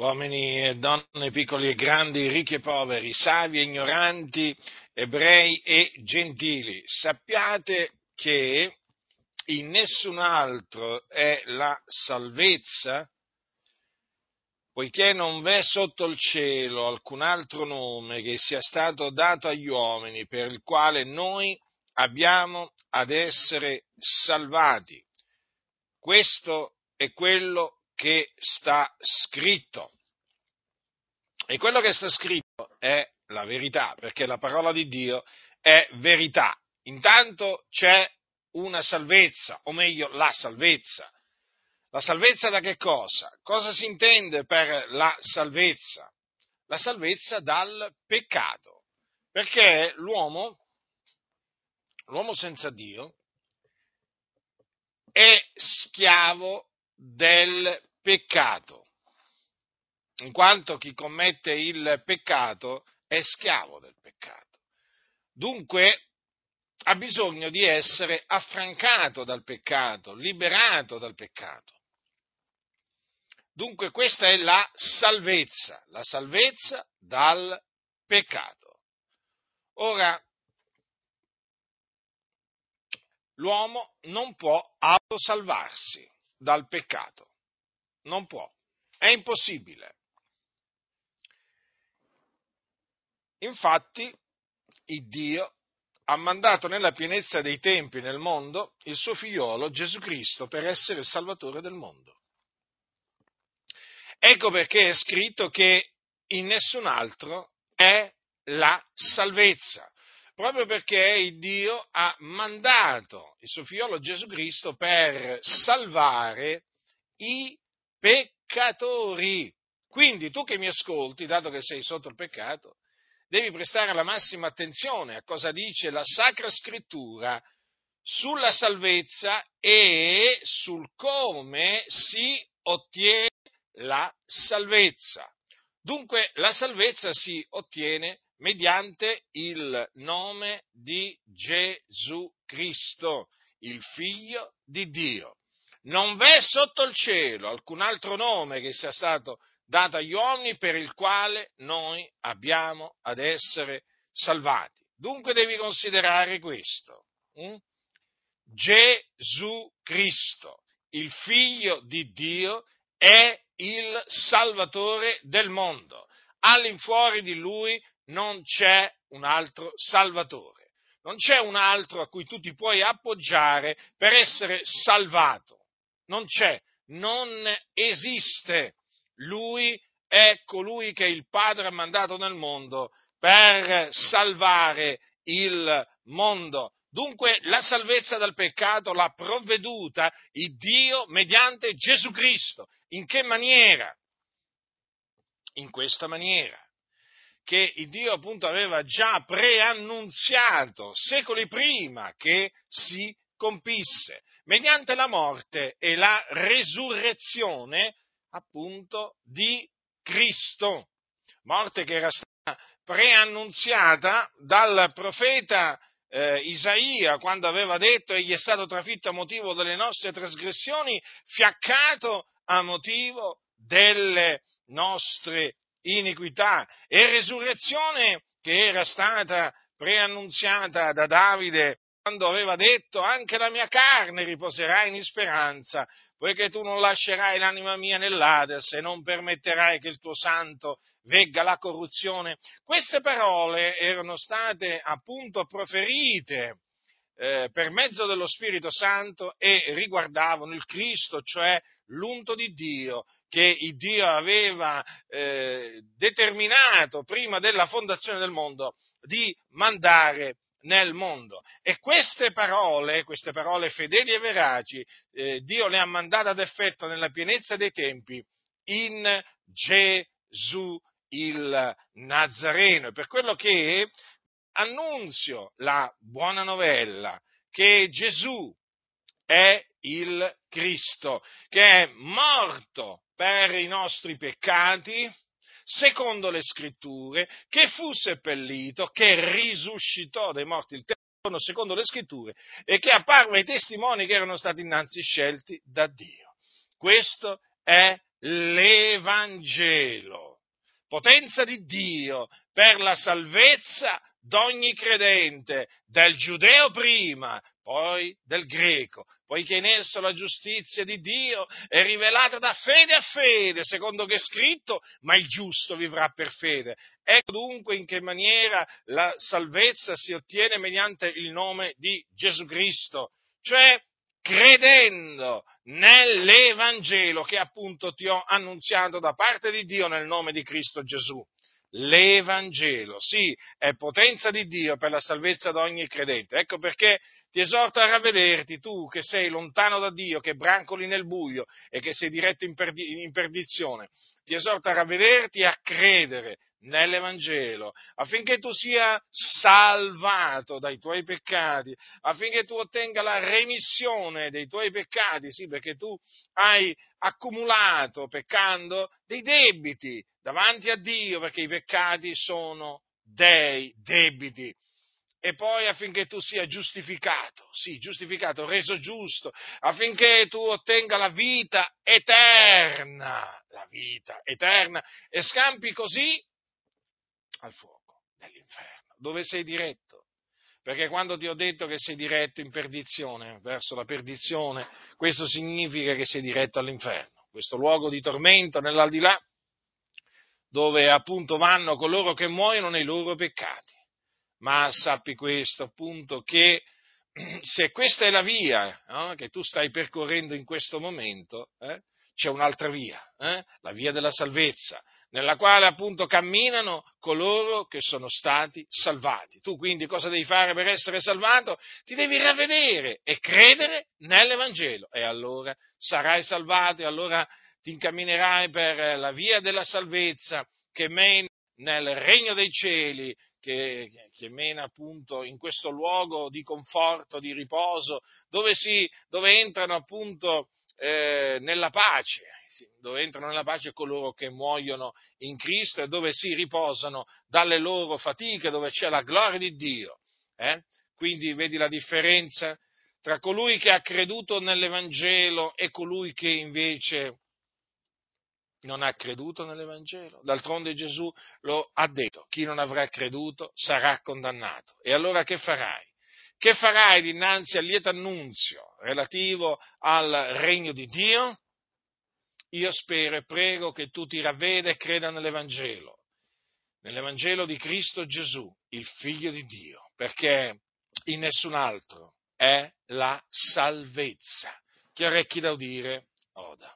uomini e donne, piccoli e grandi, ricchi e poveri, savi e ignoranti, ebrei e gentili, sappiate che in nessun altro è la salvezza, poiché non v'è sotto il cielo alcun altro nome che sia stato dato agli uomini per il quale noi abbiamo ad essere salvati. Questo è quello che sta scritto. E quello che sta scritto è la verità, perché la parola di Dio è verità. Intanto c'è una salvezza, o meglio la salvezza. La salvezza da che cosa? Cosa si intende per la salvezza? La salvezza dal peccato, perché l'uomo, l'uomo senza Dio, è schiavo del peccato, in quanto chi commette il peccato è schiavo del peccato. Dunque ha bisogno di essere affrancato dal peccato, liberato dal peccato. Dunque questa è la salvezza, la salvezza dal peccato. Ora, l'uomo non può autosalvarsi dal peccato non può, è impossibile. Infatti, il Dio ha mandato nella pienezza dei tempi nel mondo il suo figliolo Gesù Cristo per essere il Salvatore del mondo. Ecco perché è scritto che in nessun altro è la salvezza, proprio perché Dio ha mandato il suo figliolo Gesù Cristo per salvare i peccatori. Quindi tu che mi ascolti, dato che sei sotto il peccato, devi prestare la massima attenzione a cosa dice la Sacra Scrittura sulla salvezza e sul come si ottiene la salvezza. Dunque la salvezza si ottiene mediante il nome di Gesù Cristo, il Figlio di Dio. Non v'è sotto il cielo alcun altro nome che sia stato dato agli uomini per il quale noi abbiamo ad essere salvati. Dunque devi considerare questo. Hm? Gesù Cristo, il figlio di Dio, è il Salvatore del mondo. All'infuori di lui non c'è un altro Salvatore, non c'è un altro a cui tu ti puoi appoggiare per essere salvato non c'è, non esiste. Lui è colui che il Padre ha mandato nel mondo per salvare il mondo. Dunque la salvezza dal peccato l'ha provveduta il Dio mediante Gesù Cristo. In che maniera? In questa maniera che il Dio appunto aveva già preannunziato secoli prima che si compisse mediante la morte e la resurrezione appunto di Cristo, morte che era stata preannunziata dal profeta eh, Isaia quando aveva detto egli è stato trafitto a motivo delle nostre trasgressioni, fiaccato a motivo delle nostre iniquità e resurrezione che era stata preannunziata da Davide quando aveva detto anche la mia carne riposerà in speranza, poiché tu non lascerai l'anima mia nell'Ades e non permetterai che il tuo santo vegga la corruzione. Queste parole erano state appunto proferite eh, per mezzo dello Spirito Santo e riguardavano il Cristo, cioè l'unto di Dio, che Dio aveva eh, determinato prima della fondazione del mondo di mandare nel mondo. E queste parole, queste parole fedeli e veraci, eh, Dio le ha mandate ad effetto nella pienezza dei tempi in Gesù il Nazareno. Per quello che annunzio la buona novella che Gesù è il Cristo, che è morto per i nostri peccati, secondo le scritture, che fu seppellito, che risuscitò dai morti il terzo giorno secondo le scritture e che apparve ai testimoni che erano stati innanzi scelti da Dio. Questo è l'Evangelo, potenza di Dio per la salvezza d'ogni credente, del giudeo prima, poi del greco, poiché in esso la giustizia di Dio è rivelata da fede a fede, secondo che è scritto, ma il giusto vivrà per fede. Ecco dunque in che maniera la salvezza si ottiene mediante il nome di Gesù Cristo, cioè credendo nell'Evangelo che appunto ti ho annunziato da parte di Dio nel nome di Cristo Gesù l'Evangelo. Sì, è potenza di Dio per la salvezza di ogni credente. Ecco perché ti esorto a ravvederti, tu che sei lontano da Dio, che brancoli nel buio e che sei diretto in, perdi- in perdizione. Ti esorto a ravvederti e a credere nell'Evangelo, affinché tu sia salvato dai tuoi peccati, affinché tu ottenga la remissione dei tuoi peccati, sì, perché tu hai accumulato peccando dei debiti davanti a Dio, perché i peccati sono dei debiti. E poi affinché tu sia giustificato, sì, giustificato, reso giusto, affinché tu ottenga la vita eterna, la vita eterna, e scampi così al fuoco dell'inferno, dove sei diretto. Perché quando ti ho detto che sei diretto in perdizione, verso la perdizione, questo significa che sei diretto all'inferno, questo luogo di tormento nell'aldilà, dove appunto vanno coloro che muoiono nei loro peccati. Ma sappi questo appunto che se questa è la via no, che tu stai percorrendo in questo momento, eh, c'è un'altra via, eh, la via della salvezza, nella quale appunto camminano coloro che sono stati salvati. Tu quindi cosa devi fare per essere salvato? Ti devi ravvedere e credere nell'Evangelo e allora sarai salvato e allora ti incamminerai per la via della salvezza che mena nel regno dei cieli, che, che, mena appunto in questo luogo di conforto, di riposo, dove, si, dove entrano appunto eh, nella pace, dove entrano nella pace coloro che muoiono in Cristo e dove si riposano dalle loro fatiche, dove c'è la gloria di Dio. Eh? Quindi vedi la differenza tra colui che ha creduto nell'Evangelo e colui che invece non ha creduto nell'Evangelo. D'altronde Gesù lo ha detto, chi non avrà creduto sarà condannato. E allora che farai? Che farai dinanzi al lieto annunzio relativo al regno di Dio? Io spero e prego che tu ti ravveda e creda nell'Evangelo, nell'Evangelo di Cristo Gesù, il Figlio di Dio, perché in nessun altro è la salvezza. Chi ha orecchi da udire, oda.